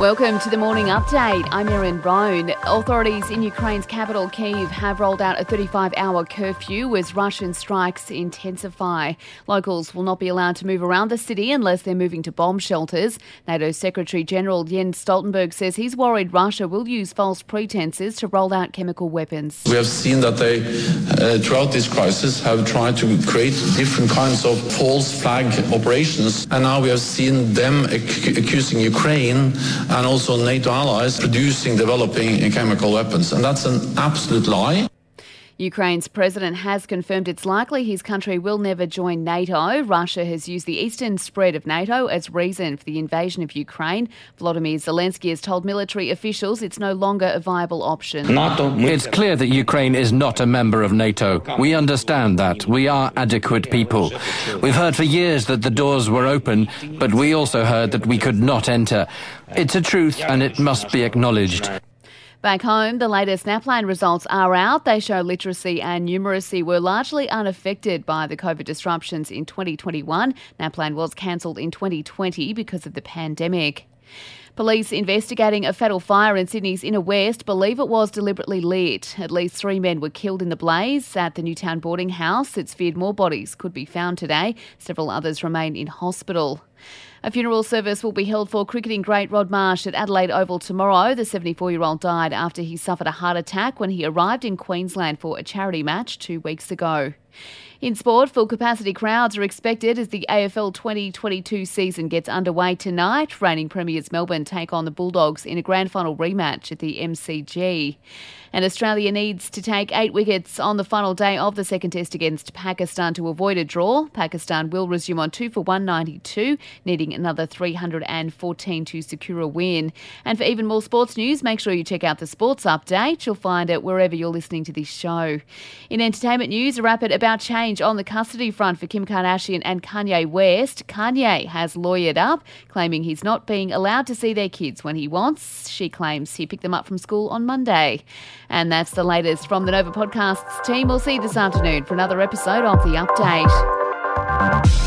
Welcome to the morning update. I'm Erin Brown. Authorities in Ukraine's capital, Kyiv, have rolled out a 35 hour curfew as Russian strikes intensify. Locals will not be allowed to move around the city unless they're moving to bomb shelters. NATO Secretary General Jens Stoltenberg says he's worried Russia will use false pretenses to roll out chemical weapons. We have seen that they, uh, throughout this crisis, have tried to create different kinds of false flag operations. And now we have seen them ac- accusing Ukraine and also NATO allies producing, developing chemical weapons. And that's an absolute lie. Ukraine's president has confirmed it's likely his country will never join NATO. Russia has used the eastern spread of NATO as reason for the invasion of Ukraine. Volodymyr Zelensky has told military officials it's no longer a viable option. It's clear that Ukraine is not a member of NATO. We understand that. We are adequate people. We've heard for years that the doors were open, but we also heard that we could not enter. It's a truth and it must be acknowledged. Back home, the latest NAPLAN results are out. They show literacy and numeracy were largely unaffected by the COVID disruptions in 2021. NAPLAN was cancelled in 2020 because of the pandemic. Police investigating a fatal fire in Sydney's inner west believe it was deliberately lit. At least three men were killed in the blaze at the Newtown boarding house. It's feared more bodies could be found today. Several others remain in hospital. A funeral service will be held for cricketing great Rod Marsh at Adelaide Oval tomorrow. The 74 year old died after he suffered a heart attack when he arrived in Queensland for a charity match two weeks ago. In sport, full capacity crowds are expected as the AFL 2022 season gets underway tonight. Reigning premiers Melbourne take on the Bulldogs in a grand final rematch at the MCG. And Australia needs to take eight wickets on the final day of the second test against Pakistan to avoid a draw. Pakistan will resume on 2 for 192, needing another 314 to secure a win. And for even more sports news, make sure you check out the sports update. You'll find it wherever you're listening to this show. In entertainment news, a rapid about change on the custody front for Kim Kardashian and Kanye West. Kanye has lawyered up, claiming he's not being allowed to see their kids when he wants. She claims he picked them up from school on Monday. And that's the latest from the Nova Podcasts team. We'll see you this afternoon for another episode of The Update.